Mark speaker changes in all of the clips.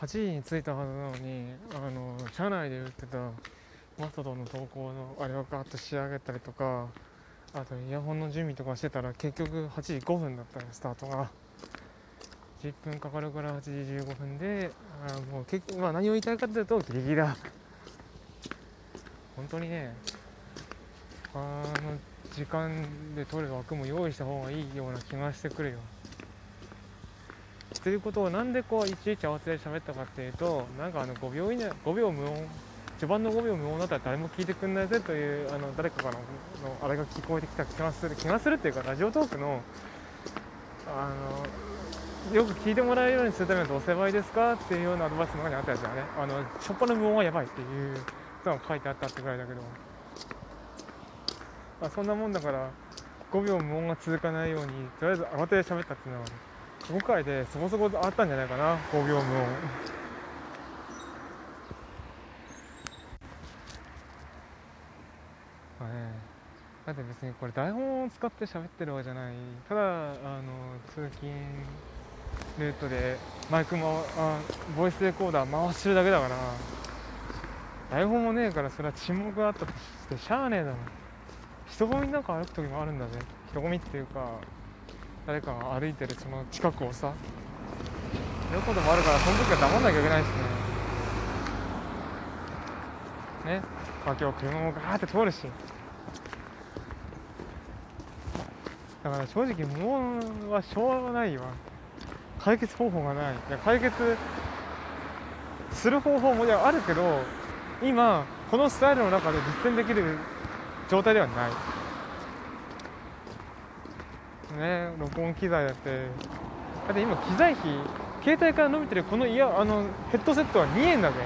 Speaker 1: 8時に着いたはずなのにあの車内で売ってたマストドの投稿のあれをガーッと仕上げたりとかあとイヤホンの準備とかしてたら結局8時5分だったねスタートが。10分かかるから8時15分であもう結局、まあ、何を言いたいかというとギリギリだ。本当にねあの時間で取れる枠も用意した方がいいような気がしてくるよ。ということをなんでこういちいち慌てて喋ったかっていうとなんかあの5秒以内5秒無音序盤の5秒無音だったら誰も聞いてくんないぜというあの誰かからのあれが聞こえてきた気がする気がするっていうかラジオトークのあのよく聞いてもらえるようにするためのどうすればいいですかっていうようなアドバイスの中にあったやつだね。あの初っ端の無音はやばいっていうのが書いてあったってぐらいだけど、まあ、そんなもんだから5秒無音が続かないようにとりあえず慌てて喋ったっていうのは5回でそこそこあったんじゃないかな5秒無音まあねだって別にこれ台本を使って喋ってるわけじゃない。ただあの通勤ルートでマイクもあボイスレコーダー回してるだけだから。台本もねえからそれは沈黙があったとしてしゃあねえだろ。人混みなんか歩く時もあるんだぜ。人混みっていうか。誰かが歩いてるその近くをさやることもあるからその時は黙んなきゃいけないしね。ね。まあ今日車もガーって通るし。だから正直無音はしょうがないわ。解決方法がない。いや解決する方法もいやあるけど今このスタイルの中で実践できる状態ではない。ね。録音機材だって。だって今機材費携帯から伸びてるこのイヤあのヘッドセットは2円だぜ。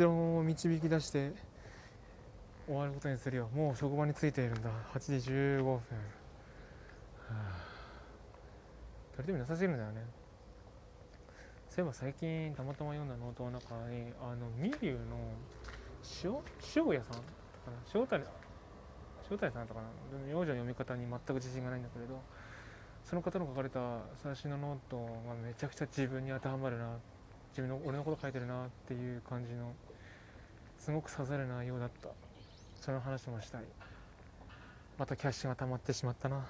Speaker 1: 結論を導き出して終わることにするよ。もう職場に着いているんだ。8時15分。はあ。それでもなさすぎるんだよね。そういえば最近たまたま読んだノートの中にあのミリュウの塩？塩屋さん？とかな？塩谷塩谷さんだったかな？でも名字の読み方に全く自信がないんだけれどその方の書かれた最新のノートがめちゃくちゃ自分に当てはまるな。自分の俺のこと書いてるなっていう感じのすごく刺さる内容だった。その話もしたい。またキャッシュが溜まってしまったな。